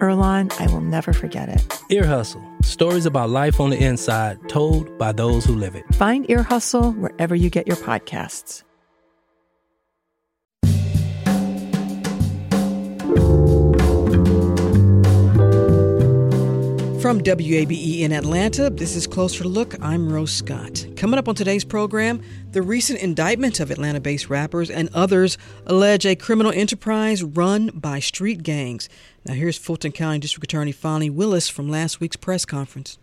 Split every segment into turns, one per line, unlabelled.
Earlonne, I will never forget it.
Ear Hustle stories about life on the inside told by those who live it.
Find Ear Hustle wherever you get your podcasts.
From WABE in Atlanta, this is Closer Look. I'm Rose Scott. Coming up on today's program, the recent indictment of Atlanta based rappers and others allege a criminal enterprise run by street gangs. Now, here's Fulton County District Attorney Fani Willis from last week's press conference.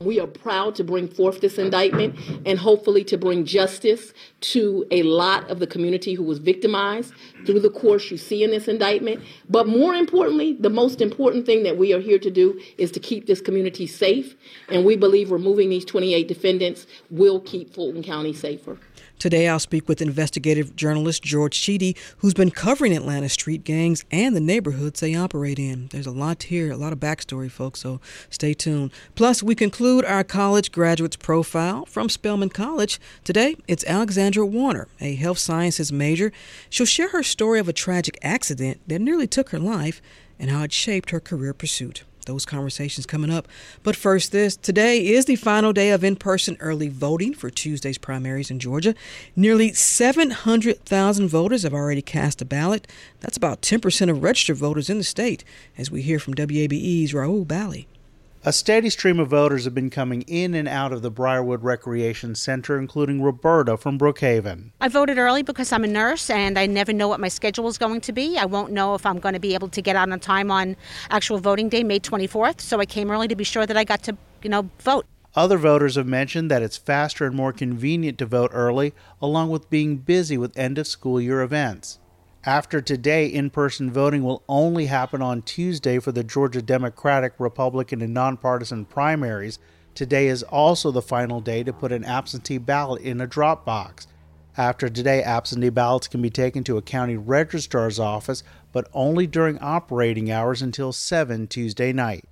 We are proud to bring forth this indictment and hopefully to bring justice to a lot of the community who was victimized through the course you see in this indictment. But more importantly, the most important thing that we are here to do is to keep this community safe. And we believe removing these 28 defendants will keep Fulton County safer.
Today, I'll speak with investigative journalist George Chidi, who's been covering Atlanta street gangs and the neighborhoods they operate in. There's a lot here, a lot of backstory, folks, so stay tuned. Plus, we conclude our college graduates profile from Spelman College. Today, it's Alexandra Warner, a health sciences major. She'll share her story of a tragic accident that nearly took her life and how it shaped her career pursuit those conversations coming up. But first, this today is the final day of in person early voting for Tuesday's primaries in Georgia. Nearly 700,000 voters have already cast a ballot. That's about 10% of registered voters in the state, as we hear from WABE's Rahul Bali.
A steady stream of voters have been coming in and out of the Briarwood Recreation Center, including Roberta from Brookhaven.
I voted early because I'm a nurse and I never know what my schedule is going to be. I won't know if I'm going to be able to get out on time on actual voting day, May 24th. So I came early to be sure that I got to, you know, vote.
Other voters have mentioned that it's faster and more convenient to vote early, along with being busy with end of school year events. After today, in person voting will only happen on Tuesday for the Georgia Democratic, Republican, and nonpartisan primaries. Today is also the final day to put an absentee ballot in a drop box. After today, absentee ballots can be taken to a county registrar's office, but only during operating hours until 7 Tuesday night.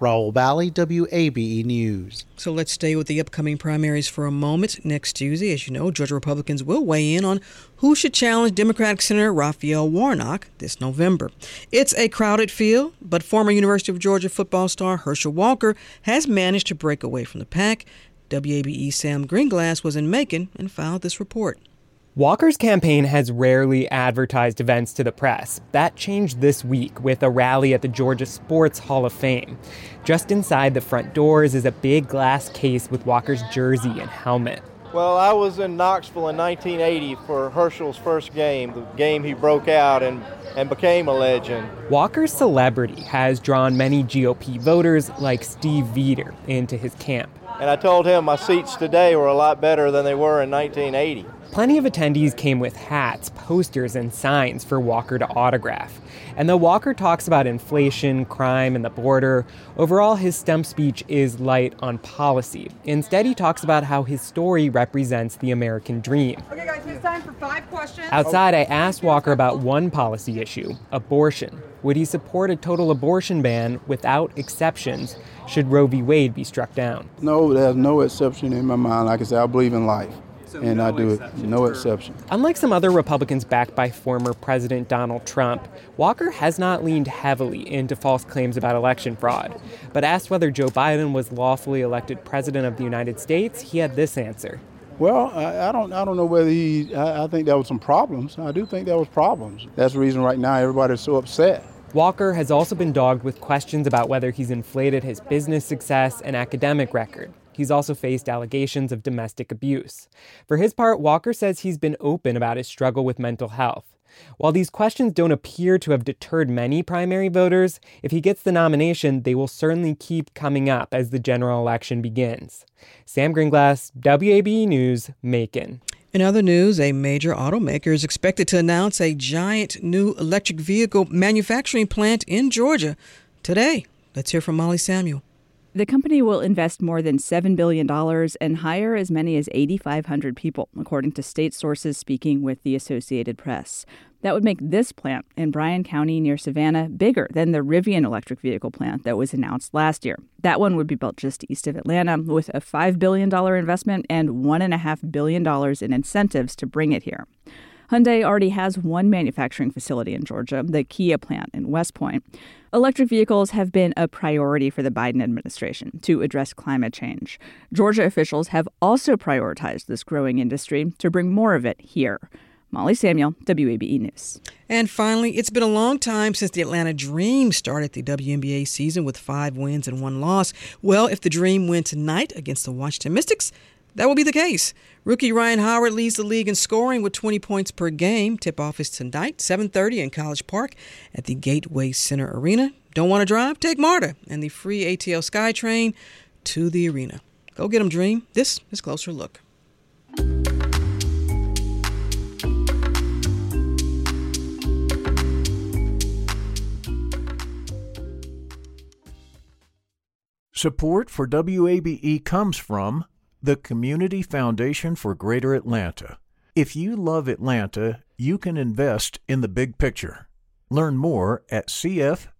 Rahul Bali, WABE News.
So let's stay with the upcoming primaries for a moment. Next Tuesday, as you know, Georgia Republicans will weigh in on who should challenge Democratic Senator Raphael Warnock this November. It's a crowded field, but former University of Georgia football star Herschel Walker has managed to break away from the pack. WABE Sam Gringlas was in Macon and filed this report.
Walker's campaign has rarely advertised events to the press. That changed this week with a rally at the Georgia Sports Hall of Fame. Just inside the front doors is a big glass case with Walker's jersey and helmet.
Well, I was in Knoxville in 1980 for Herschel's first game, the game he broke out and, and became a legend.
Walker's celebrity has drawn many GOP voters like Steve Vieder into his camp.
And I told him my seats today were a lot better than they were in 1980.
Plenty of attendees came with hats, posters, and signs for Walker to autograph. And though Walker talks about inflation, crime, and the border, overall his stump speech is light on policy. Instead, he talks about how his story represents the American dream.
Okay, guys, it's time for five questions.
Outside, I asked Walker about one policy issue abortion. Would he support a total abortion ban without exceptions should Roe v. Wade be struck down?
No, there's no exception in my mind. Like I said, I believe in life and I do it, no exception.
Unlike some other Republicans backed by former President Donald Trump, Walker has not leaned heavily into false claims about election fraud. But asked whether Joe Biden was lawfully elected president of the United States, he had this answer.
Well, I, I don't, I don't know whether he. I, I think there was some problems. I do think there was problems. That's the reason right now everybody's so upset.
Walker has also been dogged with questions about whether he's inflated his business success and academic record. He's also faced allegations of domestic abuse. For his part, Walker says he's been open about his struggle with mental health. While these questions don't appear to have deterred many primary voters, if he gets the nomination, they will certainly keep coming up as the general election begins. Sam Gringlas, WABE News, Macon.
In other news, a major automaker is expected to announce a giant new electric vehicle manufacturing plant in Georgia today. Let's hear from Molly Samuel.
The company will invest more than $7 billion and hire as many as 8,500 people, according to state sources speaking with the Associated Press. That would make this plant in Bryan County near Savannah bigger than the Rivian electric vehicle plant that was announced last year. That one would be built just east of Atlanta with a $5 billion investment and $1.5 billion in incentives to bring it here. Hyundai already has one manufacturing facility in Georgia, the Kia plant in West Point. Electric vehicles have been a priority for the Biden administration to address climate change. Georgia officials have also prioritized this growing industry to bring more of it here. Molly Samuel, WABE News.
And finally, it's been a long time since the Atlanta Dream started the WNBA season with five wins and one loss. Well, if the Dream win tonight against the Washington Mystics, that will be the case. Rookie Rhyne Howard leads the league in scoring with 20 points per game. Tip-off is tonight, 7:30 in College Park at the Gateway Center Arena. Don't want to drive? Take MARTA and the free ATL SkyTrain to the arena. Go get them, Dream. This is Closer Look.
Support for WABE comes from the Community Foundation for Greater Atlanta. If you love Atlanta, you can invest in the big picture. Learn more at CF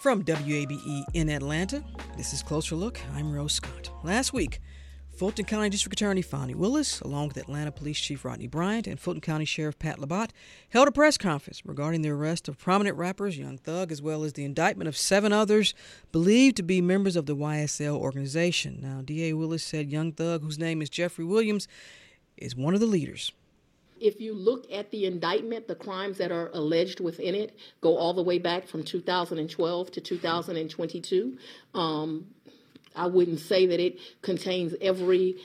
From WABE in Atlanta, this is Closer Look. I'm Rose Scott. Last week, Fulton County District Attorney Fani Willis, along with Atlanta Police Chief Rodney Bryant and Fulton County Sheriff Pat Labat, held a press conference regarding the arrest of prominent rappers Young Thug, as well as the indictment of seven others believed to be members of the YSL organization. Now, DA Willis said Young Thug, whose name is Jeffrey Williams, is one of the leaders
if you look at the indictment, the crimes that are alleged within it go all the way back from 2012 to 2022. Um, I wouldn't say that it contains every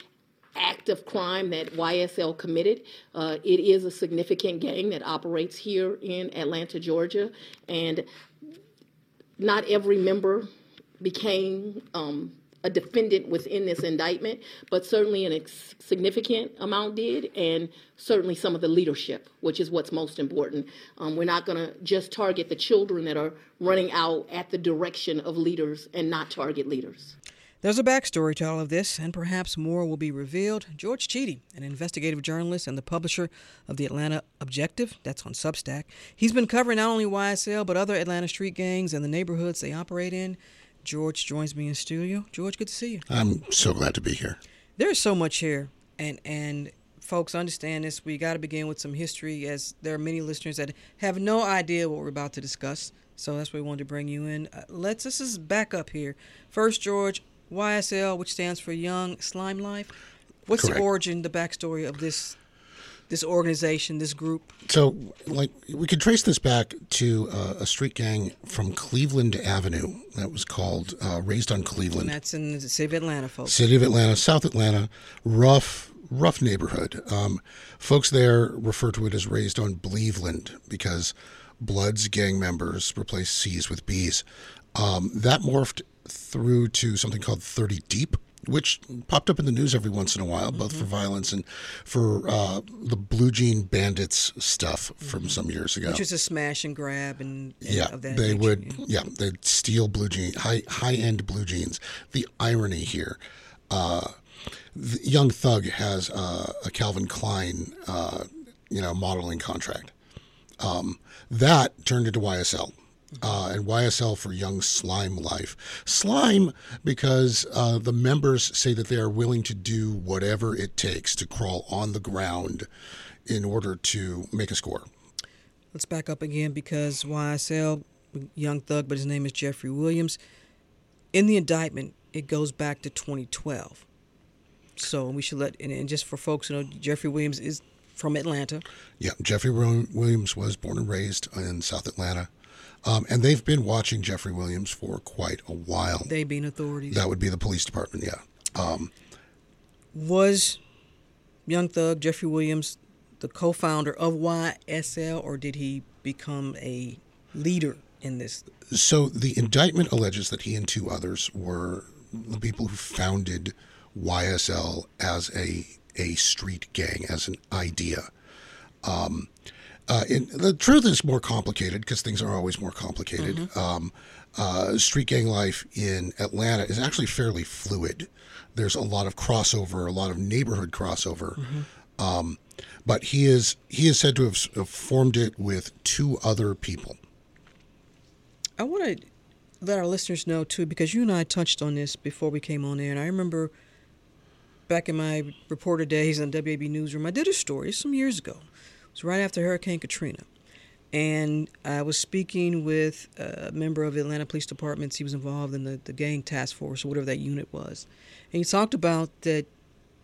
act of crime that YSL committed. Uh, it is a significant gang that operates here in Atlanta, Georgia, and not every member became um, a defendant within this indictment, but certainly a ex- significant amount did, and certainly some of the leadership, which is what's most important. Um, we're not going to just target the children that are running out at the direction of leaders and not target leaders.
There's a backstory to all of this, and perhaps more will be revealed. George Chidi, an investigative journalist and the publisher of the Atlanta Objective, that's on Substack, he's been covering not only YSL but other Atlanta street gangs and the neighborhoods they operate in. George joins me in studio. George, good to see you.
I'm so glad to be here.
There's so much here, and and folks understand this. We got to begin with some history, as there are many listeners that have no idea what we're about to discuss. So that's why we wanted to bring you in. Uh, let's let's just back up here. First, George, YSL, which stands for Young Slime Life. What's Correct. the origin, the backstory of this this organization, this group?
So, like, we could trace this back to uh, a street gang from Cleveland Avenue that was called uh, Raised on Cleveland.
And that's in the city of Atlanta, folks.
City of Atlanta, South Atlanta, rough, rough neighborhood. Um, folks there refer to it as Raised on Bleveland because Bloods gang members replaced C's with B's. Um, that morphed through to something called 30 Deep, which popped up in the news every once in a while, both mm-hmm. for violence and for uh, the Blue Jean Bandits stuff from mm-hmm. some years ago.
Which was a smash and grab and, and
yeah, they nature. would yeah they'd steal blue jean high high end blue jeans. The irony here. Uh, Young Thug has uh, a Calvin Klein, uh, you know, modeling contract. Um, that turned into YSL uh, and YSL for Young Slime Life. Slime because uh, the members say that they are willing to do whatever it takes to crawl on the ground in order to make a score.
Let's back up again because YSL, Young Thug, but his name is Jeffrey Williams. In the indictment, it goes back to 2012. So we should let and, and just for folks, you know, Jeffrey Williams is from Atlanta.
Yeah, Jeffrey Williams was born and raised in South Atlanta. Um, and they've been watching Jeffrey Williams for quite a while.
They being authorities.
That would be the police department, yeah. Um,
was Young Thug Jeffrey Williams the co-founder of YSL, or did he become a leader in this?
So the indictment alleges that he and two others were the people who founded YSL as a a street gang, as an idea. Um, uh, the truth is more complicated because things are always more complicated. Mm-hmm. Um, uh, street gang life in Atlanta is actually fairly fluid. There's a lot of crossover, a lot of neighborhood crossover. Mm-hmm. Um, but he is he is said to have formed it with two other people.
I want to let our listeners know too, because you and I touched on this before we came on air, and I remember back in my reporter days on WAB Newsroom, I did a story some years ago was right after Hurricane Katrina. And I was speaking with a member of the Atlanta Police Department. He was involved in the, the gang task force or whatever that unit was. And he talked about that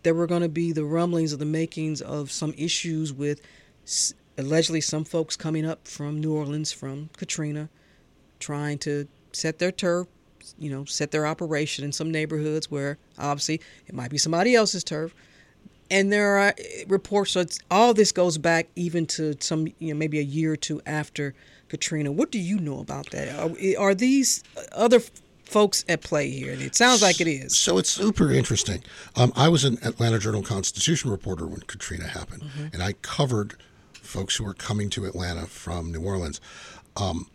there were going to be the rumblings of the makings of some issues with allegedly some folks coming up from New Orleans from Katrina trying to set their turf, you know, set their operation in some neighborhoods where obviously it might be somebody else's turf and there are reports. So all this goes back even to some, you know, maybe a year or two after Katrina. What do you know about that? Are, are these other folks at play here? It sounds like it is.
So it's super interesting. Um, I was an Atlanta Journal Constitution reporter when Katrina happened, mm-hmm. and I covered folks who were coming to Atlanta from New Orleans. Um,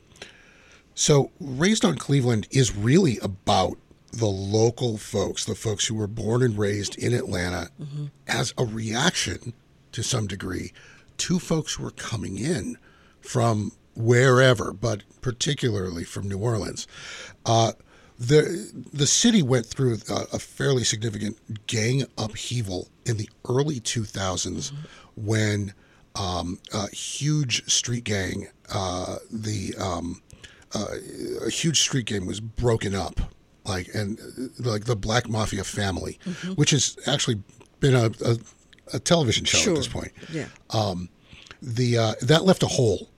so Raised on Cleveland is really about the local folks, the folks who were born and raised in Atlanta, mm-hmm. as a reaction to some degree to folks who were coming in from wherever, but particularly from New Orleans. Uh, the the city went through a, a, fairly significant gang upheaval in the early 2000s mm-hmm. when um, a huge street gang, uh, the um, uh, a huge street gang was broken up like and like the Black Mafia family, mm-hmm. which has actually been a, a, a television show
sure.
at this point.
Yeah.
Um, the uh, that left a hole,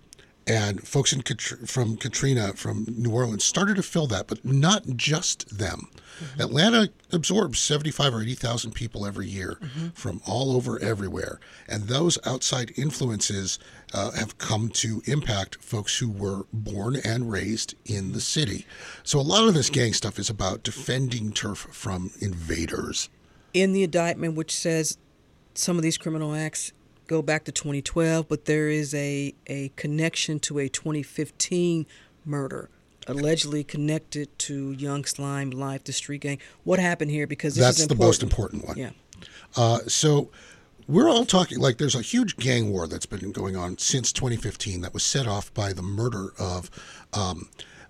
and folks in from Katrina from New Orleans started to fill that, but not just them. Mm-hmm. Atlanta absorbs 75 or 80,000 people every year mm-hmm. from all over everywhere. And those outside influences uh, have come to impact folks who were born and raised in the city. So a lot of this gang stuff is about defending turf from invaders.
In the indictment, which says some of these criminal acts go back to 2012, but there is a, a connection to a 2015 murder allegedly connected to Young Slime Life, the street gang. What happened here? Because
that's the most important one.
Yeah.
Uh, so we're all talking like there's a huge gang war that's been going on since 2015 that was set off by the murder of um,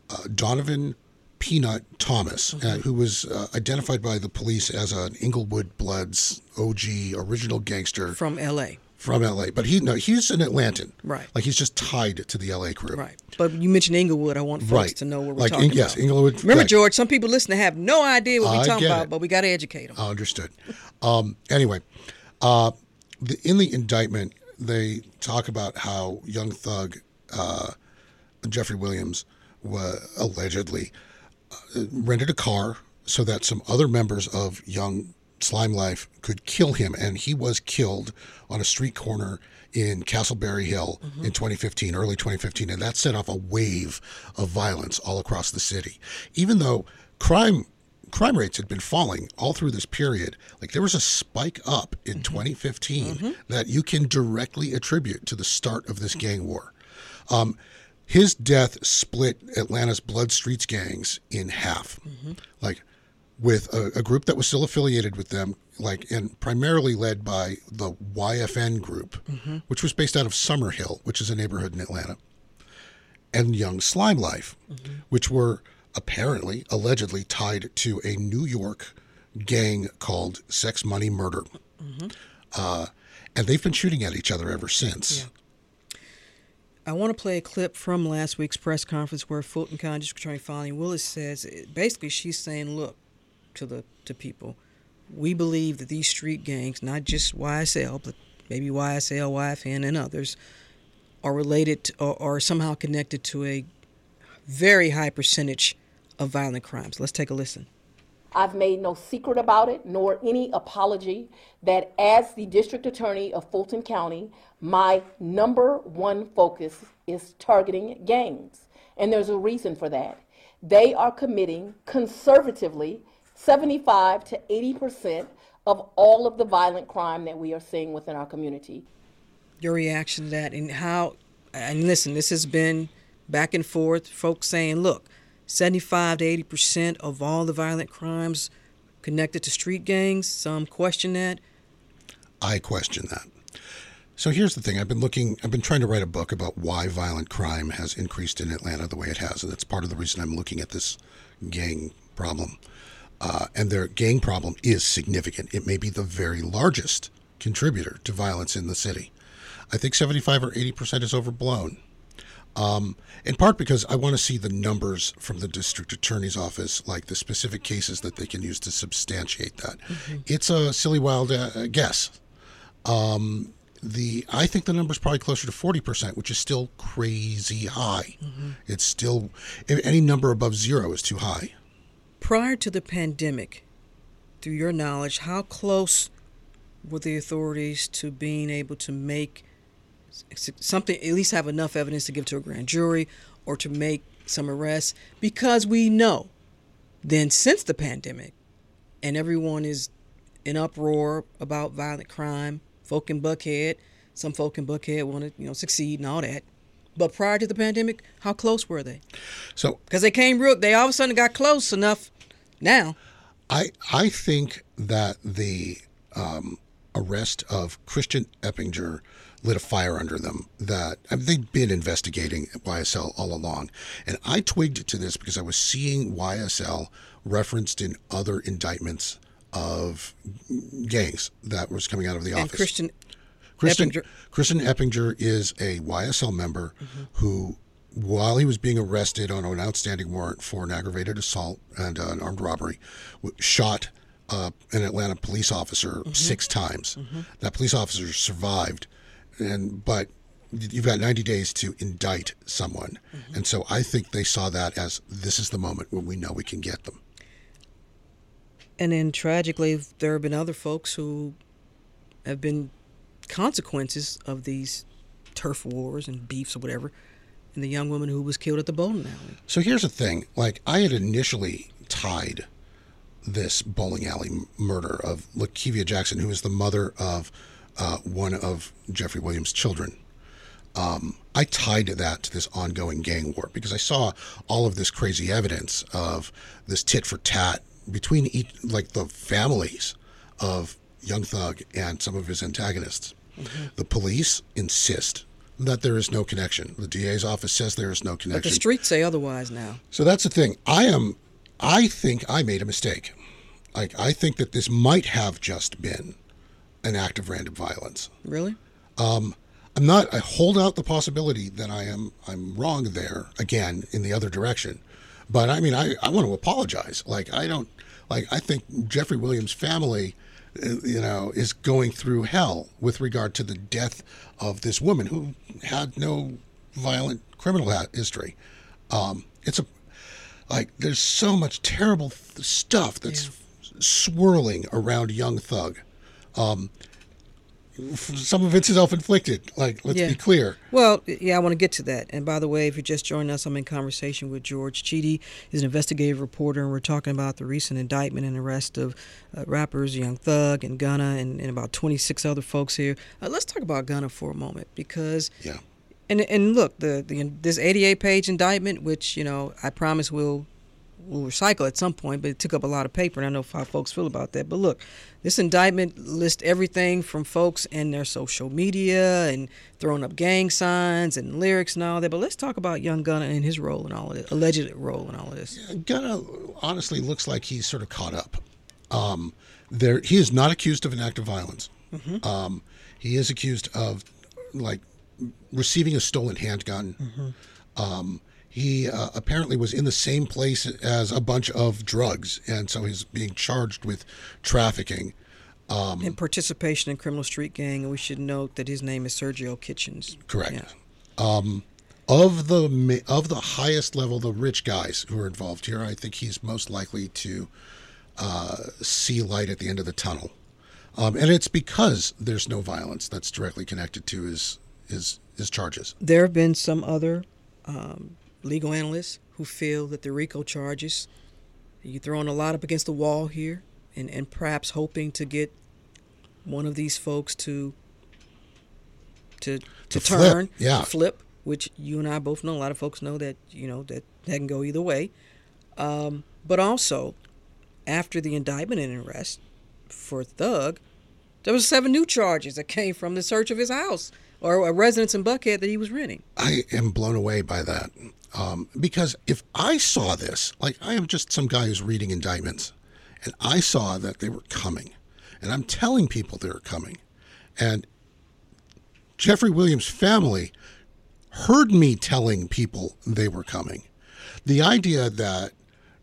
uh, Donovan Peanut Thomas, uh, mm-hmm. uh, who was uh, identified by the police as an Inglewood Bloods OG original gangster
from L.A
from LA, but he no, he's an Atlantan.
Right.
Like he's just tied to the LA crew.
Right. But you mentioned Inglewood. I want folks
right.
to know what we're
like,
talking
yes,
about.
Inglewood.
Remember,
right.
George, some people listening have no idea what we're
I
talking about,
it.
but we got to educate them.
I understood. um, anyway, uh, the, in the indictment, they talk about how Young Thug, uh, Jeffrey Williams, was allegedly uh, rented a car so that some other members of Young Slime Life could kill him, and he was killed on a street corner in Castleberry Hill mm-hmm. in 2015, early 2015, and that set off a wave of violence all across the city. Even though crime crime rates had been falling all through this period, like there was a spike up in mm-hmm. 2015 mm-hmm. that you can directly attribute to the start of this gang war. Um, his death split Atlanta's Blood Streets gangs in half. Mm-hmm. Like with a, a, group that was still affiliated with them, like and primarily led by the YFN group, mm-hmm. which was based out of Summerhill, which is a neighborhood in Atlanta, and Young Slime Life, mm-hmm. which were apparently allegedly tied to a New York gang called Sex Money Murder, mm-hmm. uh, and they've been shooting at each other ever since.
Yeah. I want to play a clip from last week's press conference where Fulton County District Attorney Fani Willis says basically she's saying, look, to the to people. we believe that these street gangs, not just YSL, but maybe YSL, YFN, and others, are related to, or, or somehow connected to a very high percentage of violent crimes. Let's take a listen.
I've made no secret about it, nor any apology that as the district attorney of Fulton County, my number one focus is targeting gangs. And there's a reason for that. They are committing conservatively 75 to 80 percent of all of the violent crime that we are seeing within our community.
Your reaction to that and how, and listen, this has been back and forth, folks saying, look, 75 to 80 percent of all the violent crimes connected to street gangs. Some question that.
I question that. So here's the thing. I've been looking, I've been trying to write a book about why violent crime has increased in Atlanta the way it has. And that's part of the reason I'm looking at this gang problem. Uh, and their gang problem is significant. It may be the very largest contributor to violence in the city. I think 75 or 80% is overblown. Um, in part because I want to see the numbers from the district attorney's office, like the specific cases that they can use to substantiate that. Mm-hmm. It's a silly, wild uh, guess. Um, the I think the number is probably closer to forty percent, which is still crazy high. Mm-hmm. It's still any number above zero is too high.
Prior to the pandemic, through your knowledge, how close were the authorities to being able to make something, at least have enough evidence to give to a grand jury or to make some arrests? Because we know then, since the pandemic, and everyone is in uproar about violent crime, folk in Buckhead, some folk in Buckhead want to, you know, succeed and all that. But prior to the pandemic, how close were they?
So
because they came real, they all of a sudden got close enough. Now,
I I think that the um, arrest of Christian Eppinger lit a fire under them that I mean, they'd been investigating YSL all along. And I twigged to this because I was seeing YSL referenced in other indictments of gangs that was coming out of the
and
office.
Christian
Christian
Eppinger.
Christian Eppinger is a YSL member mm-hmm. who, while he was being arrested on an outstanding warrant for an aggravated assault and uh, an armed robbery, shot uh, an Atlanta police officer mm-hmm. six times. Mm-hmm. That police officer survived, and but you've got 90 days to indict someone, and so I think they saw that as this is the moment when we know we can get them.
And then tragically, there have been other folks who have been consequences of these turf wars and beefs or whatever, and the young woman who was killed at the bowling alley.
So here's the thing: like I had initially tied this bowling alley murder of Lakevia Jackson, who is the mother of uh, one of Jeffrey Williams' children. Um, I tied that to this ongoing gang war because I saw all of this crazy evidence of this tit for tat between each, like the families of Young Thug and some of his antagonists. Mm-hmm. The police insist that there is no connection. The DA's office says there is no connection.
But the streets say otherwise now.
So that's the thing. I am I think I made a mistake. Like I think that this might have just been an act of random violence.
Really?
Um, I'm not. I hold out the possibility that I am. I'm wrong there again in the other direction. But I mean, I, I want to apologize. Like I don't. Like I think Jeffrey Williams' family you know, is going through hell with regard to the death of this woman who had no violent criminal history. Um, it's a like there's so much terrible th- stuff that's yeah. swirling around Young Thug. Um, some of it's self-inflicted. Like, let's yeah. be clear.
Well, yeah, I want to get to that. And by the way, if you're just joining us, I'm in conversation with George Chidi. He's an investigative reporter, and we're talking about the recent indictment and arrest of uh, rappers Young Thug and Gunna and, and about 26 other folks here. Uh, let's talk about Gunna for a moment because
yeah.
And and look, the, the this 88 page indictment, which you know I promise we'll we'll recycle at some point, but it took up a lot of paper, and I know how folks feel about that. But look, this indictment lists everything from folks and their social media and throwing up gang signs and lyrics and all that. But let's talk about Young Gunna and his role in all of this, alleged role in all of this.
Gunna honestly looks like he's sort of caught up. Um, there, he is not accused of an act of violence. Mm-hmm. Um, he is accused of like receiving a stolen handgun. Mm-hmm. Um, he uh, apparently was in the same place as a bunch of drugs, and so he's being charged with trafficking. Um,
and participation in criminal street gang, and we should note that his name is Sergio Kitchens.
Correct.
Yeah.
Um, of the of the highest level, the rich guys who are involved here, I think he's most likely to uh, see light at the end of the tunnel, um, and it's because there's no violence that's directly connected to his his his charges.
There have been some other um, legal analysts who feel that the RICO charges, you're throwing a lot up against the wall here, and and perhaps hoping to get one of these folks to to to,
To
turn,
flip, yeah.
to flip, which you and I both know. A lot of folks know that you know that that can go either way. Um, but also, after the indictment and arrest for Thug, there was seven new charges that came from the search of his house or a residence in Buckhead that he was renting.
I am blown away by that. Um, because if I saw this, like I am just some guy who's reading indictments, and I saw that they were coming, and I'm telling people they're coming, and Jeffrey Williams' family heard me telling people they were coming. The idea that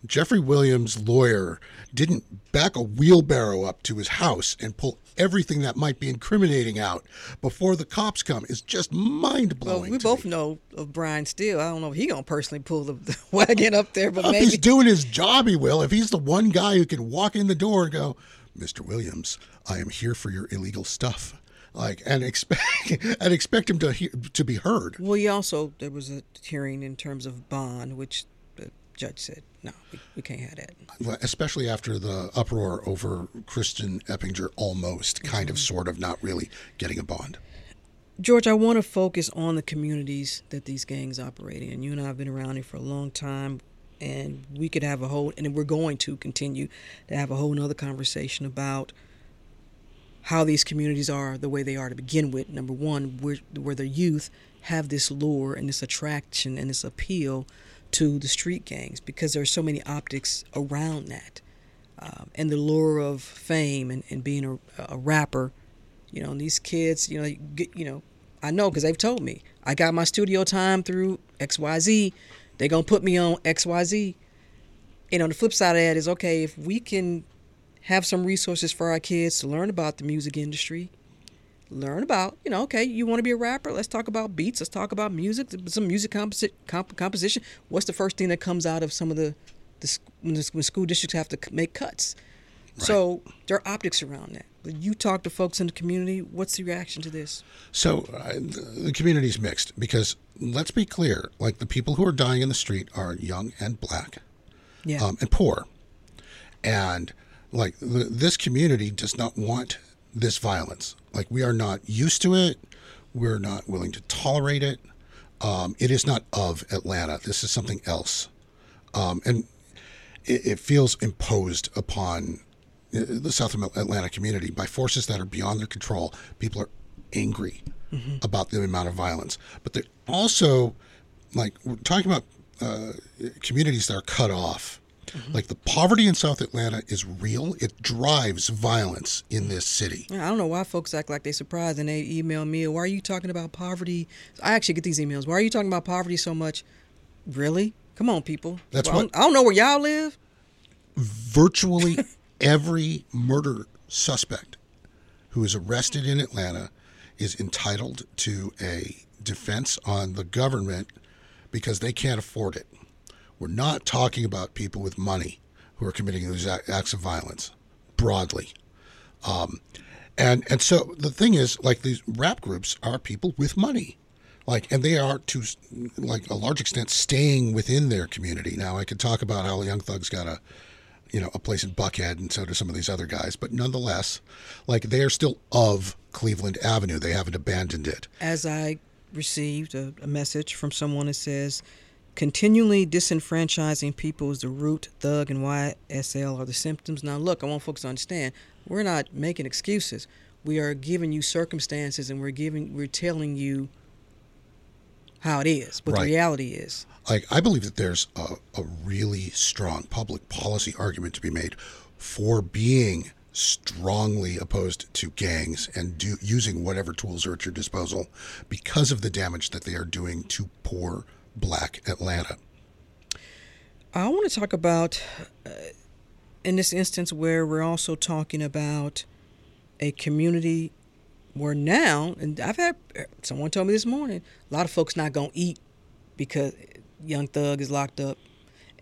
Jeffrey Williams' lawyer didn't back a wheelbarrow up to his house and pull everything that might be incriminating out before the cops come is just mind blowing.
Well, we both know of Brian Steel. I don't know if he gonna personally pull the, wagon up there, but
if
maybe
he's doing his job, he will. If he's the one guy who can walk in the door and go, "Mr. Williams, I am here for your illegal stuff," like and expect and expect him to to be heard.
Well, he also there was a hearing in terms of bond, which the judge said no, we, we can't have that.
Well, Especially after the uproar over Christian Eppinger almost kind of mm-hmm. sort of not really getting a bond.
George, I want to focus on the communities that these gangs operate in. You and I have been around here for a long time, and we could have a whole, and we're going to continue to have a whole nother conversation about how these communities are the way they are to begin with. Number one, where, where the youth have this lure and this attraction and this appeal to the street gangs because there are so many optics around that. Um, and the lure of fame and, and being a, a rapper, you know, and these kids, you know, you get, you know, I know because they've told me I got my studio time through XYZ. They're going to put me on XYZ. And on the flip side of that is okay, if we can have some resources for our kids to learn about the music industry, learn about, you know, okay, you want to be a rapper? Let's talk about beats. Let's talk about music, some music composi- comp- composition. What's the first thing that comes out of some of the, the when, school districts have to make cuts? So there are optics around that. But you talk to folks in the community. What's the reaction to this?
So uh, the the community's mixed because let's be clear, like the people who are dying in the street are young and black,
Yeah.
um, and poor, and like the, this community does not want this violence. Like we are not used to it. We're not willing to tolerate it. Um, it is not of Atlanta. This is something else, um, and it, it feels imposed upon uh, the South Atlanta community by forces that are beyond their control. People are angry
Mhm.
about the amount of violence, but they're also like we're talking about uh, communities that are cut off. Mm-hmm. Like the poverty in South Atlanta is real. It drives violence in this city.
I don't know why folks act like they're surprised and they email me. Why are you talking about poverty? I actually get these emails. Why are you talking about poverty so much? Really? Come on, people.
That's
Well,
what-
I don't know where y'all live.
Virtually every murder suspect who is arrested in Atlanta is entitled to a defense on the government because they can't afford it. We're not talking about people with money who are committing these acts of violence broadly. Um, and and so the thing is, like these rap groups are people with money, like, and they are to like a large extent staying within their community. Now, I could talk about how Young Thug's got a, you know, a place in Buckhead, and so do some of these other guys. But nonetheless, like they are still of Cleveland Avenue. They haven't abandoned it.
As I received a, a message from someone that says, continually disenfranchising people is the root. Thug and YSL are the symptoms. Now, look, I want folks to understand, we're not making excuses. We are giving you circumstances, and we're giving, we're telling you how it is, what
Right.
the reality is.
like I believe that there's a, a really strong public policy argument to be made for being strongly opposed to gangs and do, using whatever tools are at your disposal because of the damage that they are doing to poor black Atlanta.
I want to talk about, uh, in this instance, where we're also talking about a community where now, and I've had someone told me this morning, a lot of folks not gonna eat because Young Thug is locked up.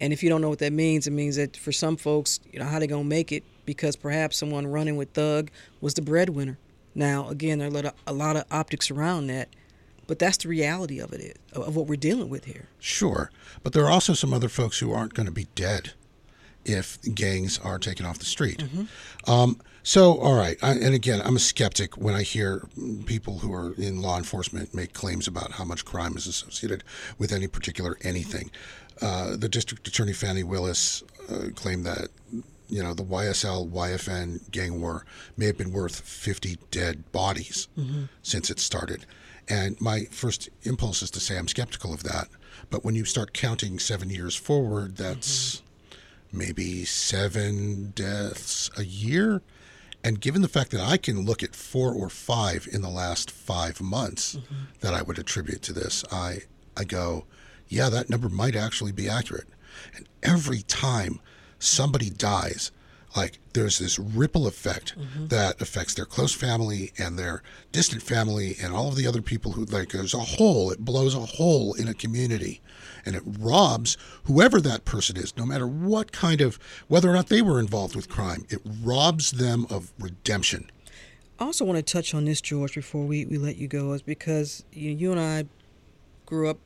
And if you don't know what that means, it means that for some folks, you know, how they gonna make it because perhaps someone running with Thug was the breadwinner. Now, again, there are a lot of, a lot of optics around that, but that's the reality of it, of what we're dealing with here.
Sure, but there are also some other folks who aren't going to be dead if gangs are taken off the street.
Mm-hmm.
Um, so, all right, I, and again, I'm a skeptic when I hear people who are in law enforcement make claims about how much crime is associated with any particular anything. Uh, the district attorney Fani Willis uh, claimed that you know the YSL YFN gang war may have been worth 50 dead bodies
Mhm.
since it started. And my first impulse is to say I'm skeptical of that. But when you start counting seven years forward, that's mm-hmm. maybe seven deaths a year. And given the fact that I can look at four or five in the last five months mm-hmm. that I would attribute to this, I I go, yeah, that number might actually be accurate. And every time somebody dies, like there's this ripple effect mm-hmm. that affects their close family and their distant family and all of the other people who like there's a hole. It blows a hole in a community and it robs whoever that person is. No matter what kind of whether or not they were involved with crime it robs them of redemption.
I also want to touch on this, George, before we, we let you go, is because you, you and I grew up.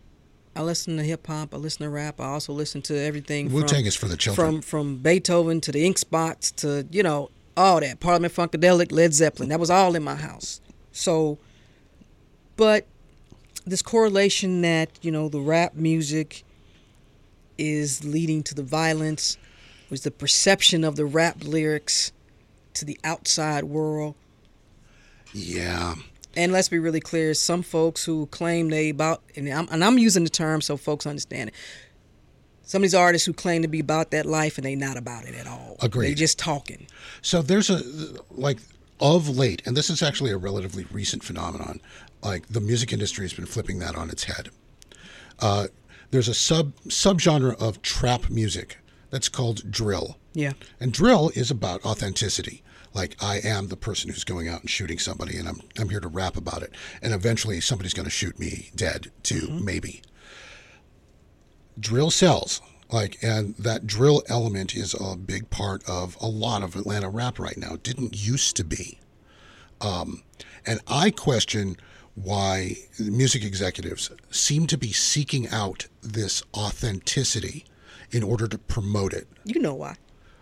I listen to hip hop. I listen to rap. I also listen to everything.
Wu-Tang
from,
is for the children.
From from Beethoven to the Ink Spots to you know all that Parliament Funkadelic, Led Zeppelin. That was all in my house. So, but this correlation that you know the rap music is leading to the violence was the perception of the rap lyrics to the outside world
yeah
and let's be really clear some folks who claim they about and I'm, and I'm using the term so folks understand it some of these artists who claim to be about that life and they not about it at all
Agreed.
they just talking
So there's a like of late, and this is actually a relatively recent phenomenon. Like the music industry has been flipping that on its head. Uh, there's a sub subgenre of trap music that's called drill,
yeah
and drill is about authenticity. Like I am the person who's going out and shooting somebody, and I'm I'm here to rap about it, and eventually somebody's going to shoot me dead too, maybe. Drill sells like and that drill element is a big part of a lot of atlanta rap right now. It didn't used to be. Um, and i question why music executives seem to be seeking out this authenticity in order to promote it.
You know why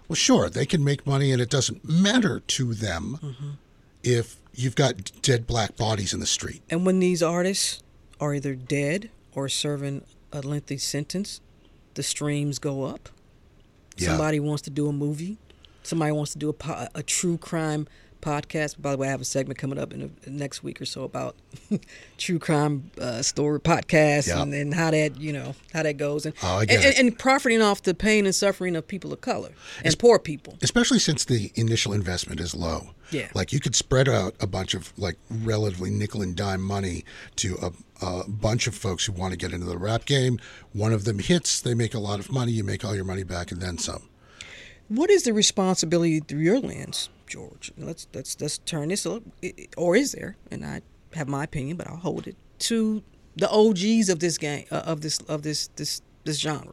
well sure they can make money and it doesn't matter to them
Mm-hmm.
if you've got dead black bodies in the street
and when these artists are either dead or serving a lengthy sentence the streams go up
Yeah.
somebody wants to do a movie somebody wants to do a, a true crime podcast by the way i have a segment coming up in the next week or so about true crime uh, story podcast
Yeah.
and, and how that you know how that goes and,
Oh,
and, and, and profiting off the pain and suffering of people of color and poor people
especially since the initial investment is low.
Yeah.
Like you could spread out a bunch of like relatively nickel and dime money to a, a bunch of folks who want to get into the rap game. One of them hits, they make a lot of money, you make all your money back and then some.
What is the responsibility through your lens, George? Let's let's let's turn this little, or is there? And I have my opinion, but I'll hold it to the OGs of this game uh, of this of this this this genre.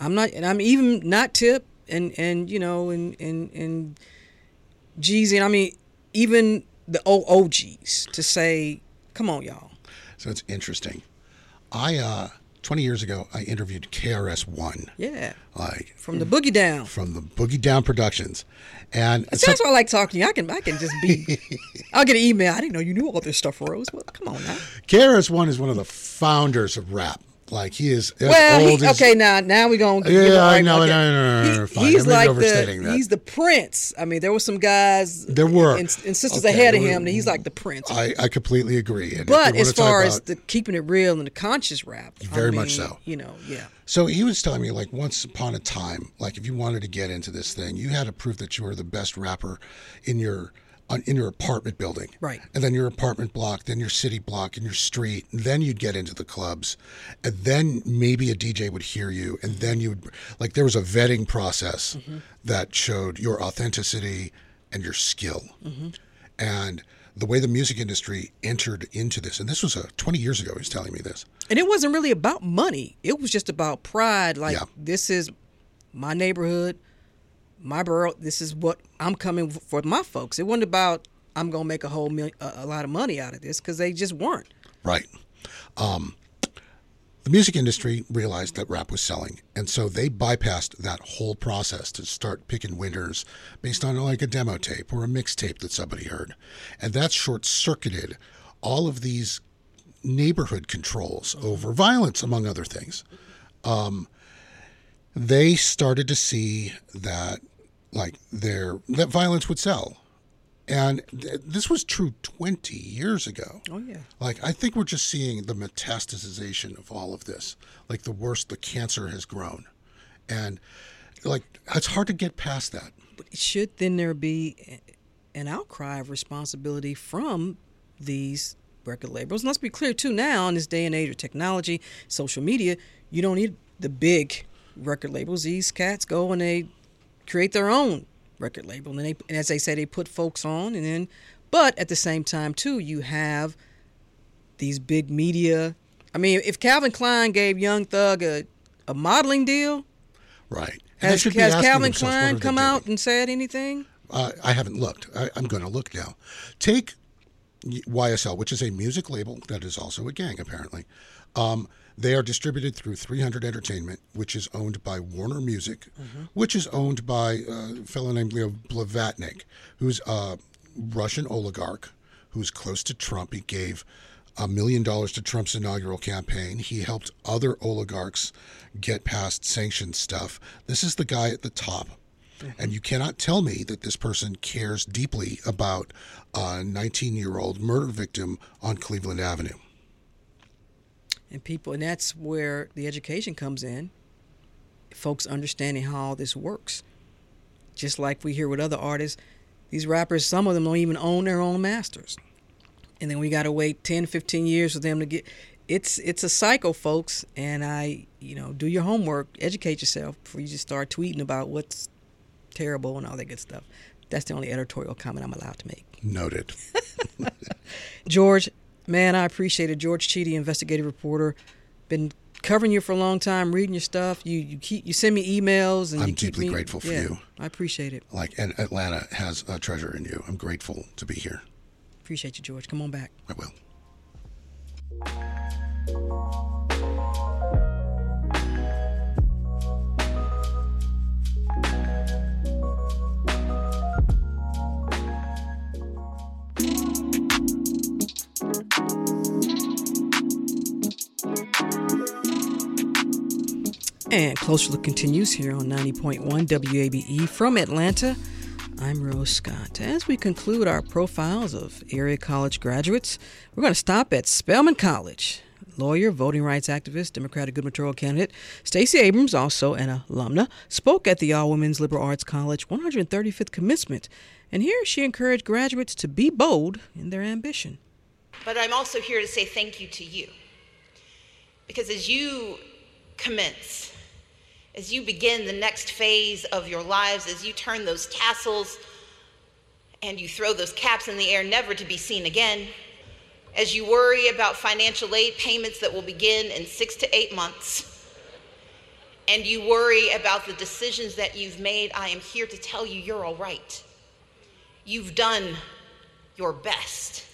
I'm not, and I'm even not Tip and and you know and and and Jeezy. I mean, even the OGs to say, come on, y'all.
So it's interesting. I uh 20 years ago I interviewed KRS One.
Yeah,
Like
from the boogie down.
from the Boogie Down Productions. And
that's why I like talking to you. I can I can just be. I'll get an email. I didn't know you knew all this stuff, Rose. Well, come on now.
KRS One is one of the founders of rap. Like he is as
Well, he,
old as
okay, now now we gonna.
Yeah,
it
I know, no, no, no, no,
He-. He's
I'm
like the
that.
he's the prince. I mean, there were some guys.
There were.
and, and sisters
Okay,
ahead of him. That he's like the prince.
I, I completely agree. And
but as far as
about-
the keeping it real and the conscious rap, I
Very much so.
You know, yeah.
So he was telling me, like, once upon a time, like, if you wanted to get into this thing, you had to prove that you were the best rapper in your on, in your apartment building.
Right.
And then your apartment block, then your city block, and your street. And then you'd get into the clubs. And then maybe a DJ would hear you. And then you would, like, there was a vetting process
Mm-hmm.
that showed your authenticity and your skill.
Mm-hmm.
And the way the music industry entered into this, and this was uh, 20 years ago, he was telling me this.
And it wasn't really about money. It was just about pride. Like
Yeah.
this is my neighborhood, my borough. This is what I'm coming for my folks. It wasn't about I'm gonna make a whole million, a, lot of money out of this because they just weren't.
Right. Um, the music industry realized that rap was selling, and so they bypassed that whole process to start picking winners based on like a demo tape or a mixtape that somebody heard, and that short circuited all of these neighborhood controls over violence, among other things. Um, they started to see that like their that violence would sell. And th- this was true 20 years ago.
Oh yeah.
Like, I think we're just seeing the metastasization of all of this. Like, the worse the cancer has grown. And, like, it's hard to get past that.
But should then there be an outcry of responsibility from these record labels? And let's be clear too. Now in this day and age of technology, social media, you don't need the big record labels. These cats go and they create their own record label, and they, and as they say, they put folks on, and then, but at the same time too, you have these big media. I mean, if Calvin Klein gave Young Thug a, a modeling deal,
Right. And
has, has Calvin Klein come out and said anything?
Uh, I haven't looked. I, I'm going to look now. Take YSL, which is a music label that is also a gang, apparently. Um, they are distributed through 300 Entertainment, which is owned by Warner Music, mm-hmm. which is owned by a fellow named Len Blavatnik, who's a Russian oligarch who's close to Trump. He gave a million dollars to Trump's inaugural campaign. He helped other oligarchs get past sanctioned stuff. This is the guy at the top. Mm-hmm. And you cannot tell me that this person cares deeply about a 19 year old murder victim on Cleveland Avenue.
And people and that's where the education comes in. Folks understanding how all this works. Just like we hear with other artists these rappers some of them don't even own their own masters. And then we got to wait 10 15 years for them to get it's it's a cycle folks. And i you know do your homework educate yourself before you just start tweeting about what's terrible and all that good stuff. That's the only editorial comment i'm allowed to make.
Noted.
George, man, I appreciate it. George Chidi, investigative reporter, been covering you for a long time, reading your stuff. You you keep you send me emails, and
I'm
you keep
deeply
me-
grateful for
yeah,
you.
I appreciate it.
Like, and Atlanta has a treasure in you. I'm grateful to be here.
Appreciate you, George. Come on back.
I will.
And Closer Look continues here on 90.1 WABE from Atlanta. I'm Rose Scott. As we conclude our profiles of area college graduates, we're going to stop at Spelman College. Lawyer, voting rights activist, Democratic gubernatorial candidate Stacey Abrams, also an alumna, spoke at the All Women's Liberal Arts College 135th commencement. And here she encouraged graduates to be bold in their ambition.
But I'm also here to say thank you to you. Because as you commence, as you begin the next phase of your lives, as you turn those tassels and you throw those caps in the air, never to be seen again, as you worry about financial aid payments that will begin in six to eight months, and you worry about the decisions that you've made, I am here to tell you you're all right. You've done your best.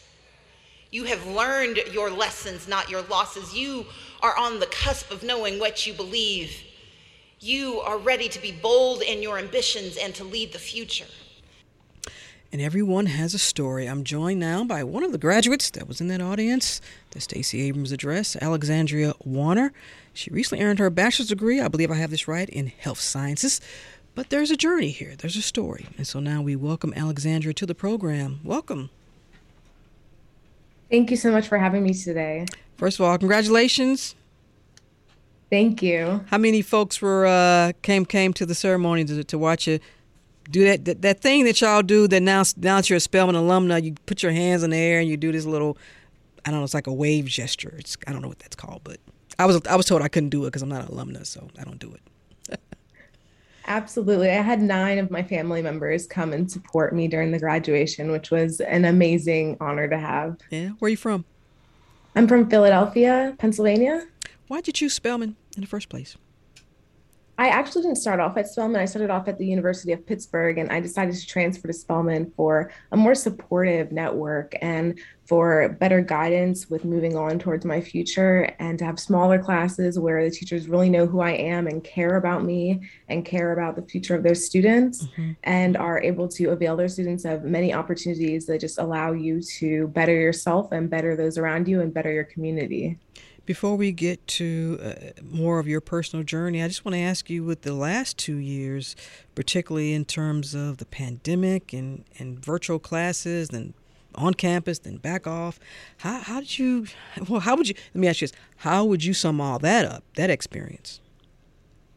You have learned your lessons, not your losses. You are on the cusp of knowing what you believe. You are ready to be bold in your ambitions and to lead the future.
And everyone has a story. I'm joined now by one of the graduates that was in that audience, the Stacey Abrams address, Alexandria Warner. She recently earned her bachelor's degree, I believe I have this right, in health sciences. But there's a journey here, there's a story. And so now we welcome Alexandria to the program. Welcome.
Thank you so much for having me today.
First of all, congratulations.
Thank you.
How many folks were uh, came came to the ceremony to, to watch you do that, that that thing that y'all do that now now that you're a Spelman alumna, you put your hands in the air and you do this little I don't know, it's like a wave gesture. It's I don't know what that's called, but I was I was told I couldn't do it because I'm not an alumna, so I don't do it.
Absolutely. I had nine of my family members come and support me during the graduation, which was an amazing honor to have.
Yeah. Where are you from?
I'm from Philadelphia, Pennsylvania.
Why'd you choose Spelman in the first place?
I actually didn't start off at Spelman. I started off at the University of Pittsburgh, and I decided to transfer to Spelman for a more supportive network and for better guidance with moving on towards my future, and to have smaller classes where the teachers really know who I am and care about me and care about the future of their students, mm-hmm. and are able to avail their students of many opportunities that just allow you to better yourself and better those around you and better your community.
Before we get to uh, more of your personal journey, I just want to ask you with the last two years, particularly in terms of the pandemic and, and virtual classes and on campus, then back off, how, how did you, well, how would you, let me ask you this, how would you sum all that up, that experience?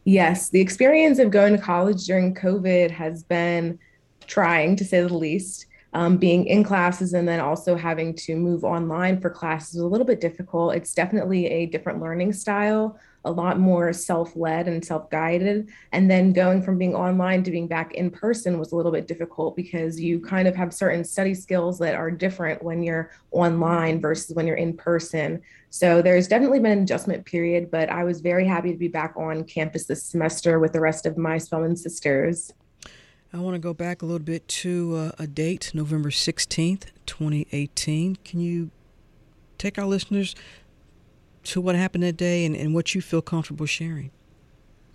Yes, the experience of going to college during COVID has been trying to say the least um, being in classes and then also having to move online for classes is a little bit difficult. It's definitely a different learning style, a lot more self led and self guided. And then going from being online to being back in person was a little bit difficult because you kind of have certain study skills that are different when you're online versus when you're in person. So there's definitely been an adjustment period, but I was very happy to be back on campus this semester with the rest of my Spelman sisters.
I want to go back a little bit to uh, a date, November 16th, 2018. Can you take our listeners to what happened that day and, and what you feel comfortable sharing?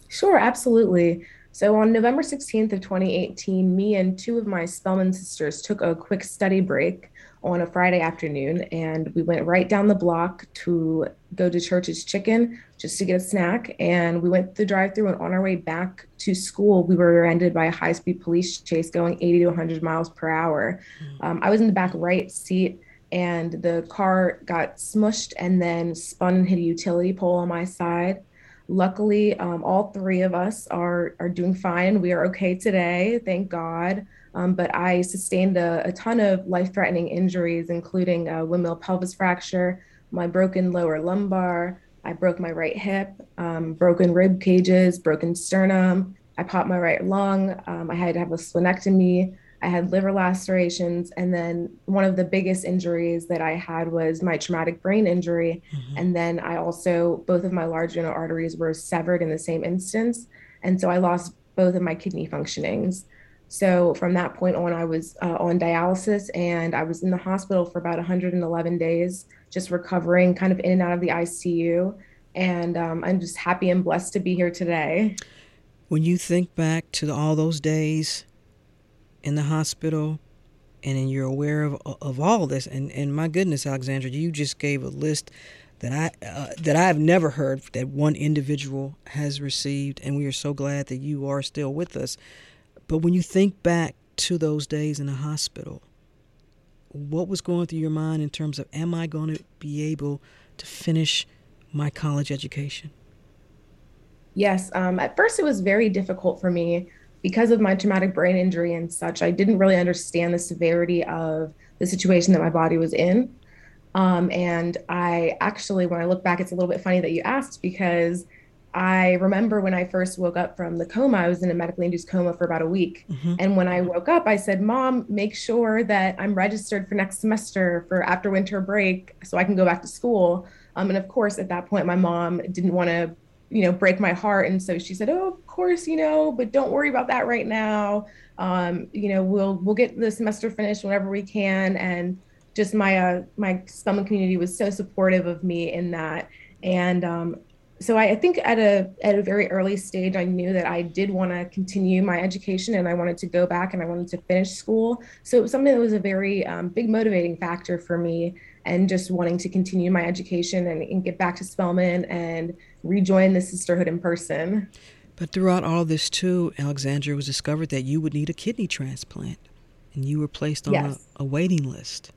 Sure, absolutely. So on November 16th of 2018, me and two of my Spelman sisters took a quick study break on a Friday afternoon, and we went right down the block to go to Church's Chicken just to get a snack. And we went the drive-through, and on our way back to school, we were ended by a high-speed police chase going 80 to 100 miles per hour. Mm. Um, I was in the back right seat, and the car got smushed and then spun and hit a utility pole on my side. Luckily, um, all three of us are are doing fine. We are okay today, thank God. Um, but I sustained a, a ton of life threatening injuries, including a windmill pelvis fracture, my broken lower lumbar. I broke my right hip, um, broken rib cages, broken sternum. I popped my right lung. Um, I had to have a splenectomy. I had liver lacerations. And then one of the biggest injuries that I had was my traumatic brain injury. Mm-hmm. And then I also, both of my large renal arteries were severed in the same instance. And so I lost both of my kidney functionings. So from that point on, I was uh, on dialysis and I was in the hospital for about 111 days, just recovering kind of in and out of the ICU. And um, I'm just happy and blessed to be here today.
When you think back to all those days in the hospital, and you're aware of of all this, and, and my goodness, Alexandra, you just gave a list that I uh, that I've never heard that one individual has received, and we are so glad that you are still with us. But when you think back to those days in the hospital, what was going through your mind in terms of, am I going to be able to finish my college education?
Yes. Um, at first, it was very difficult for me because of my traumatic brain injury and such. I didn't really understand the severity of the situation that my body was in. Um, and I actually, when I look back, it's a little bit funny that you asked because I remember when I first woke up from the coma, I was in a medically induced coma for about a week. Mm-hmm. And when I woke up, I said, Mom, make sure that I'm registered for next semester for after winter break so I can go back to school. Um, and of course, at that point, my mom didn't want to, you know, break my heart. And so she said, Oh, of course, you know, but don't worry about that right now. Um, you know, we'll we'll get the semester finished whenever we can. And just my uh, my Spelman community was so supportive of me in that. And um, so I, I, think at a at a very early stage, I knew that I did want to continue my education and I wanted to go back and I wanted to finish school. So it was something that was a very um, big motivating factor for me, and just wanting to continue my education and, and get back to Spelman and rejoin the sisterhood in person.
But throughout all this too, Alexandra was discovered that you would need a kidney transplant, and you were placed on yes. a, a, waiting list.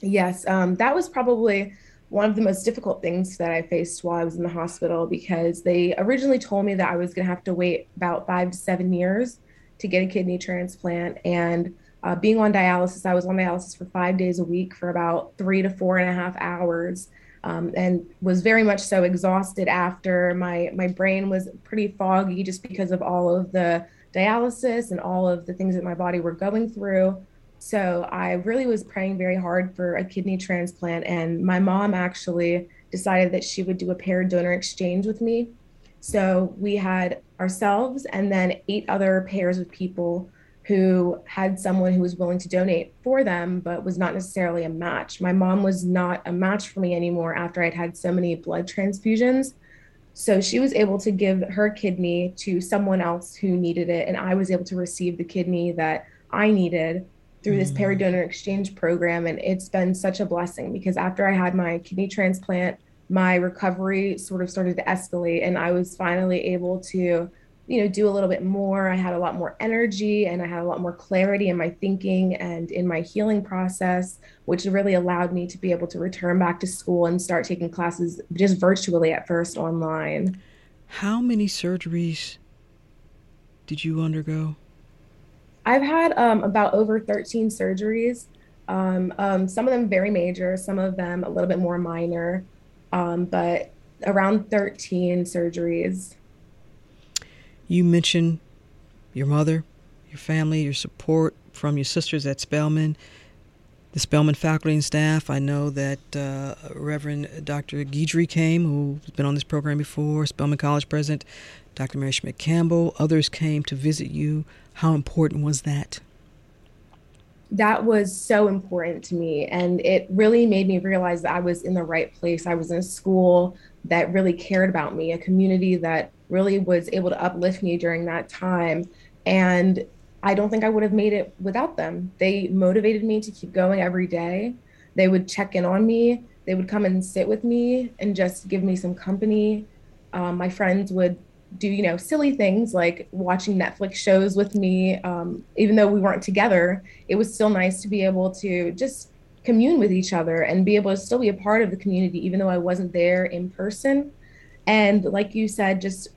Yes, um, that was probably one of the most difficult things that I faced while I was in the hospital because they originally told me that I was going to have to wait about five to seven years to get a kidney transplant. And uh, being on dialysis, I was on dialysis for five days a week for about three to four and a half hours. Um, and was very much so exhausted after my my brain was pretty foggy just because of all of the dialysis and all of the things that my body were going through so I really was praying very hard for a kidney transplant. And my mom actually decided that she would do a paired donor exchange with me. So we had ourselves and then eight other pairs of people who had someone who was willing to donate for them, but was not necessarily a match. My mom was not a match for me anymore after I'd had so many blood transfusions. So she was able to give her kidney to someone else who needed it. And I was able to receive the kidney that I needed through this mm. donor exchange program. And it's been such a blessing because after I had my kidney transplant, my recovery sort of started to escalate and I was finally able to, you know, do a little bit more. I had a lot more energy and I had a lot more clarity in my thinking and in my healing process, which really allowed me to be able to return back to school and start taking classes just virtually at first online.
How many surgeries did you undergo?
I've had um, about over 13 surgeries. Um, um, some of them very major, some of them a little bit more minor, um, but around 13 surgeries.
You mentioned your mother, your family, your support from your sisters at Spelman, the Spelman faculty and staff. I know that uh, Reverend Dr. Guidry came, who's been on this program before, Spelman College president, Dr. Mary Schmidt Campbell. Others came to visit you. How important was that?
That was so important to me. And it really made me realize that I was in the right place. I was in a school that really cared about me, a community that really was able to uplift me during that time. And I don't think I would have made it without them. They motivated me to keep going every day. They would check in on me. They would come and sit with me and just give me some company. Um, my friends would do you know silly things like watching netflix shows with me um, even though we weren't together it was still nice to be able to just commune with each other and be able to still be a part of the community even though i wasn't there in person. And like you said just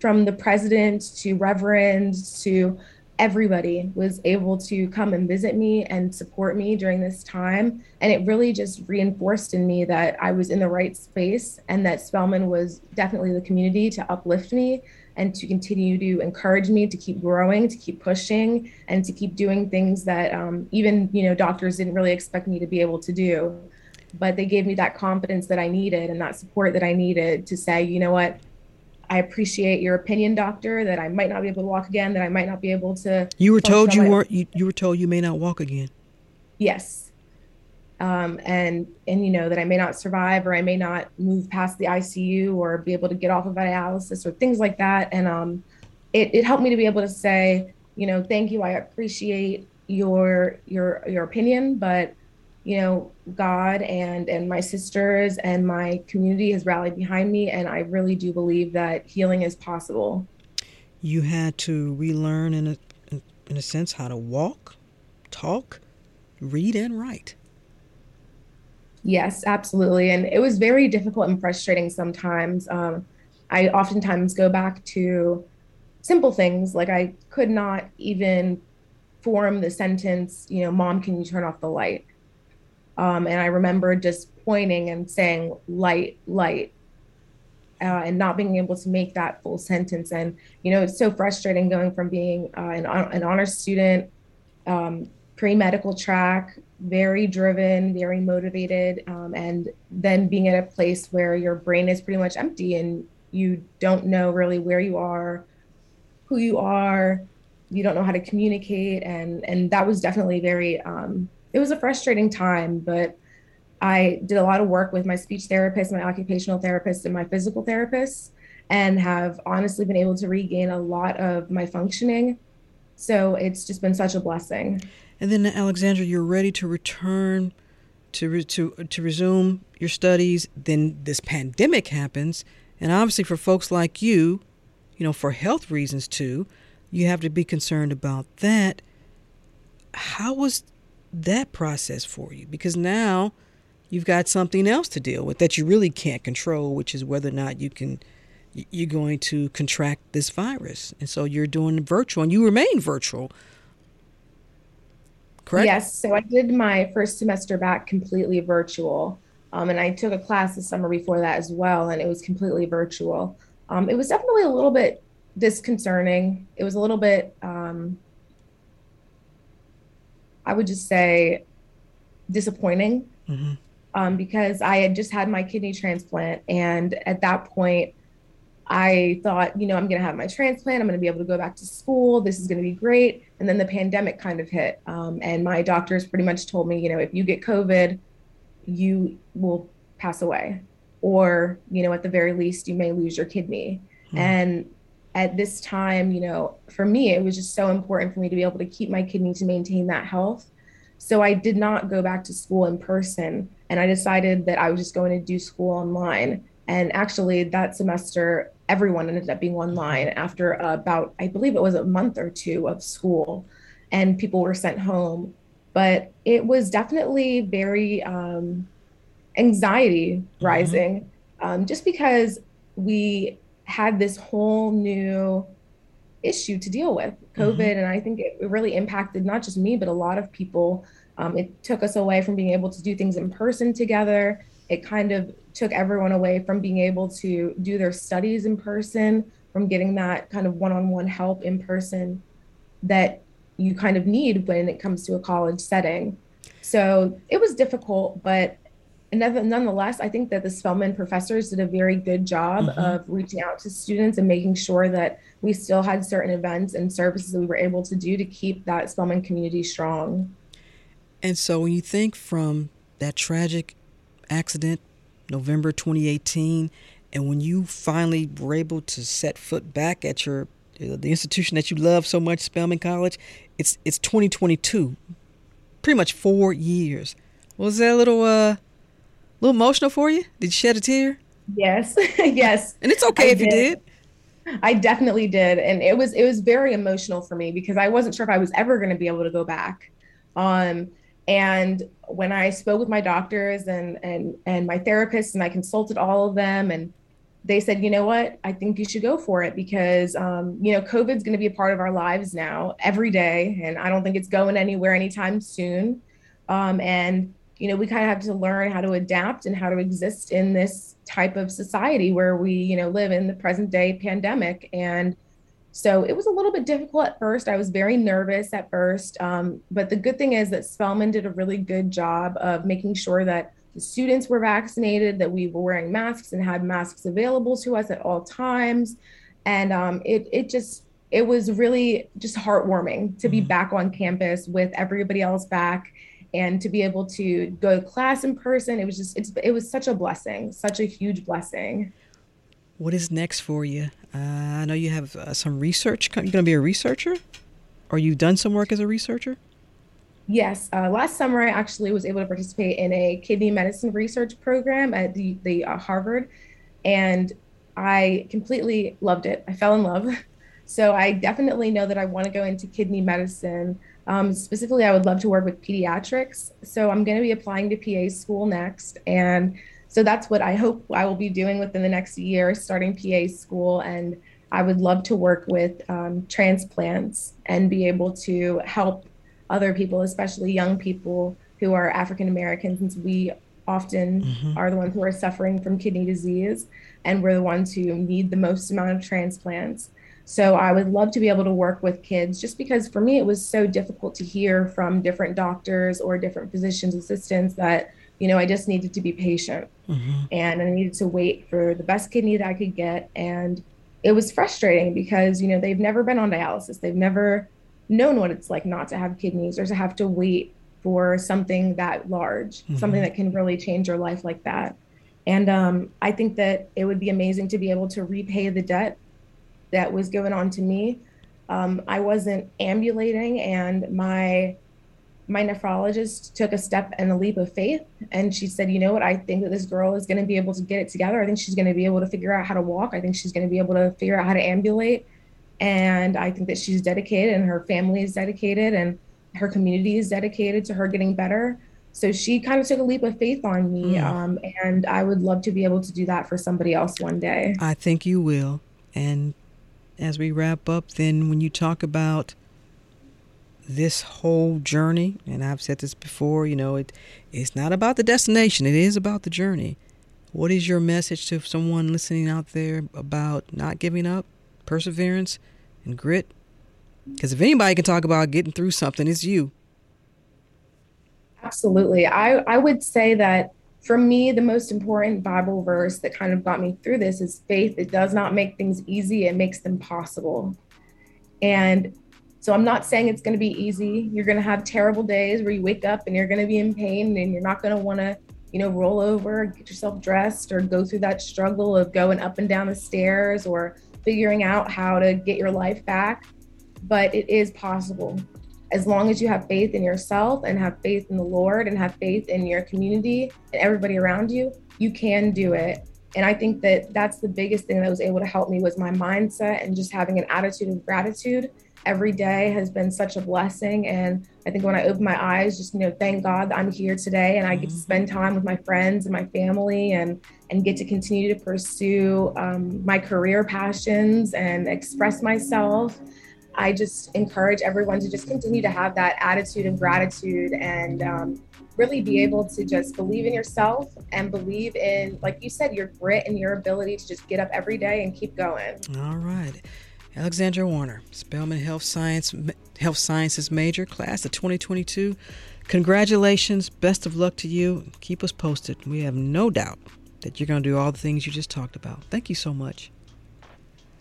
from the president to reverend to everybody was able to come and visit me and support me during this time. And it really just reinforced in me that I was in the right space and that Spelman was definitely the community to uplift me and to continue to encourage me to keep growing, to keep pushing, and to keep doing things that um, even you know doctors didn't really expect me to be able to do. But they gave me that confidence that I needed and that support that I needed to say, you know what, I appreciate your opinion, doctor, that I might not be able to walk again, that I might not be able to.
You were told you weren't. You, you were told you may not walk again.
Yes, um, and and you know that I may not survive, or I may not move past the ICU, or be able to get off of dialysis, or things like that. And um, it it helped me to be able to say, you know, thank you. I appreciate your your your opinion, but you know god and and my sisters and my community has rallied behind me and i really do believe that healing is possible.
You had to relearn in a in a sense how to walk talk read and write.
Yes absolutely. And it was very difficult and frustrating sometimes. Um, i oftentimes go back to simple things like i could not even form the sentence you know mom can you turn off the light um, and I remember just pointing and saying light, light, uh, and not being able to make that full sentence. And, you know, it's so frustrating going from being uh, an, an honor student, um, pre medical track, very driven, very motivated, um, and then being at a place where your brain is pretty much empty and you don't know really where you are, who you are, you don't know how to communicate. And, and that was definitely very, um, it was a frustrating time, but I did a lot of work with my speech therapist, my occupational therapist, and my physical therapist, and have honestly been able to regain a lot of my functioning. So it's just been such a blessing.
And then, Alexandra, you're ready to return to re- to to resume your studies. Then this pandemic happens, and obviously for folks like you, you know, for health reasons too, you have to be concerned about that. How was that process for you because now you've got something else to deal with that you really can't control, which is whether or not you can, you're going to contract this virus. And so you're doing virtual and you remain virtual. Correct?
Yes. So I did my first semester back completely virtual. Um, and I took a class the summer before that as well, and it was completely virtual. Um, it was definitely a little bit disconcerting. It was a little bit, um, I would just say, disappointing mm-hmm. um, because I had just had my kidney transplant. And at that point, I thought, you know, I'm going to have my transplant. I'm going to be able to go back to school. This is going to be great. And then the pandemic kind of hit. Um, and my doctors pretty much told me, you know, if you get COVID, you will pass away. Or, you know, at the very least, you may lose your kidney. Hmm. And at this time, you know, for me, it was just so important for me to be able to keep my kidney to maintain that health. So I did not go back to school in person. And I decided that I was just going to do school online. And actually, that semester, everyone ended up being online after about, I believe it was a month or two of school, and people were sent home. But it was definitely very um, anxiety mm-hmm. rising, mm-hmm. um, just because we had this whole new issue to deal with COVID. Mm-hmm. And I think it really impacted not just me, but a lot of people. Um, it took us away from being able to do things in person together. It kind of took everyone away from being able to do their studies in person, from getting that kind of one on one help in person that you kind of need when it comes to a college setting. So it was difficult, but nonetheless, I think that the Spelman professors did a very good job mm-hmm. of reaching out to students and making sure that we still had certain events and services that we were able to do to keep that Spelman community strong.
And so when you think from that tragic accident November 2018, and when you finally were able to set foot back at your uh, the institution that you love so much, Spelman College, it's it's 2022, pretty much four years. Was that a little uh, little emotional for you? Did you shed a tear?
Yes, yes.
And it's okay I if did. you did.
I definitely did, and it was it was very emotional for me because I wasn't sure if I was ever going to be able to go back. Um, and when I spoke with my doctors and and and my therapists, and I consulted all of them, and they said, you know what, I think you should go for it because um, you know COVID's going to be a part of our lives now every day, and I don't think it's going anywhere anytime soon. Um, and you know we kind of have to learn how to adapt and how to exist in this type of society where we you know live in the present day pandemic and so it was a little bit difficult at first. I was very nervous at first. Um, but the good thing is that Spelman did a really good job of making sure that the students were vaccinated, that we were wearing masks and had masks available to us at all times. And um, it, it just, it was really just heartwarming to be mm-hmm. back on campus with everybody else back and to be able to go to class in person. It was just, it's, it was such a blessing, such a huge blessing.
What is next for you? Uh, I know you have uh, some research. You're going to be a researcher, or you've done some work as a researcher.
Yes, uh, last summer I actually was able to participate in a kidney medicine research program at the the uh, Harvard, and I completely loved it. I fell in love. So I definitely know that I want to go into kidney medicine. Um, specifically, I would love to work with pediatrics. So I'm going to be applying to PA school next, and so that's what I hope I will be doing within the next year, starting PA school. And I would love to work with um, transplants and be able to help other people, especially young people who are African American, since we often mm-hmm. are the ones who are suffering from kidney disease and we're the ones who need the most amount of transplants. So I would love to be able to work with kids just because for me it was so difficult to hear from different doctors or different physicians assistants that you know, I just needed to be patient mm-hmm. and I needed to wait for the best kidney that I could get. And it was frustrating because, you know, they've never been on dialysis. They've never known what it's like not to have kidneys or to have to wait for something that large, mm-hmm. something that can really change your life like that. And um, I think that it would be amazing to be able to repay the debt that was given on to me. Um, I wasn't ambulating, and my my nephrologist took a step and a leap of faith and she said you know what i think that this girl is going to be able to get it together i think she's going to be able to figure out how to walk i think she's going to be able to figure out how to ambulate and i think that she's dedicated and her family is dedicated and her community is dedicated to her getting better So she kind of took a leap of faith on me.
Mm.
Um, and I would love to be able to do that for somebody else one day.
I think you will. And as we wrap up, then when you talk about this whole journey, and I've said this before, you know, it it's not about the destination, it is about the journey. What is your message to someone listening out there about not giving up, perseverance, and grit? Because if anybody can talk about getting through something, it's you.
Absolutely. I, I would say that for me, the most important Bible verse that kind of got me through this is faith. It does not make things easy, it makes them possible. And so I'm not saying it's going to be easy. You're going to have terrible days where you wake up and you're going to be in pain and you're not going to want to, you know, roll over, get yourself dressed or go through that struggle of going up and down the stairs or figuring out how to get your life back. But it is possible as long as you have faith in yourself and have faith in the Lord and have faith in your community and everybody around you, you can do it. And I think that that's the biggest thing that was able to help me was my mindset and just having an attitude of gratitude every day has been such a blessing. And I think when I open my eyes, just you know, thank God that I'm here today and I get to spend time with my friends and my family and and get to continue to pursue um, my career passions and express myself. I just encourage everyone to just continue to have that attitude of gratitude and um, really be able to just believe in yourself and believe in, like you said, your grit and your ability to just get up every day and keep going.
All right. Alexandra Warner, Spelman Health Science Health Sciences major, class of 2022. Congratulations. Best of luck to you. Keep us posted. We have no doubt that you're going to do all the things you just talked about. Thank you so much.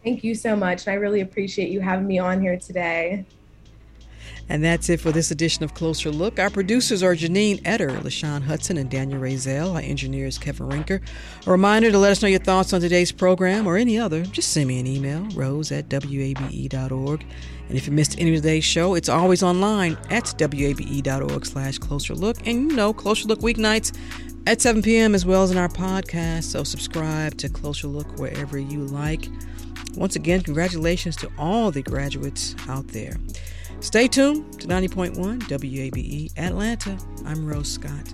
Thank you so much. And I really appreciate you having me on here today.
And that's it for this edition of Closer Look. Our producers are Janine Etter, LaShawn Hudson, and Daniel Razel. Our engineer is Kevin Rinker. A reminder to let us know your thoughts on today's program or any other. Just send me an email, rose at wabe.org. And if you missed any of today's show, it's always online at wabe.org slash closer look. And you know, Closer Look weeknights at 7 p.m. as well as in our podcast. So subscribe to Closer Look wherever you like. Once again, congratulations to all the graduates out there. Stay tuned to 90.1 WABE Atlanta. I'm Rose Scott.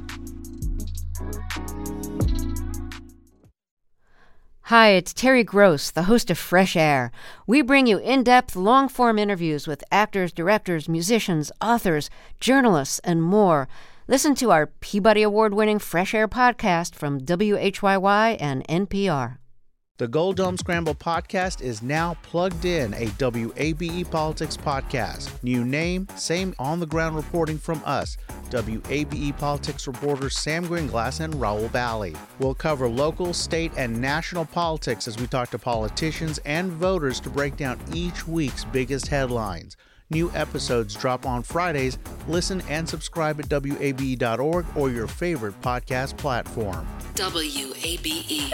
Hi, it's Terry Gross, the host of Fresh Air. We bring you in depth, long form interviews with actors, directors, musicians, authors, journalists, and more. Listen to our Peabody Award winning Fresh Air podcast from WHYY and NPR.
The Gold Dome Scramble podcast is now plugged in, a WABE Politics podcast. New name, same on the ground reporting from us, WABE Politics reporters Sam Gringlas and Rahul Bali. We'll cover local, state, and national politics as we talk to politicians and voters to break down each week's biggest headlines. New episodes drop on Fridays. Listen and subscribe at WABE.org or your favorite podcast platform.
WABE.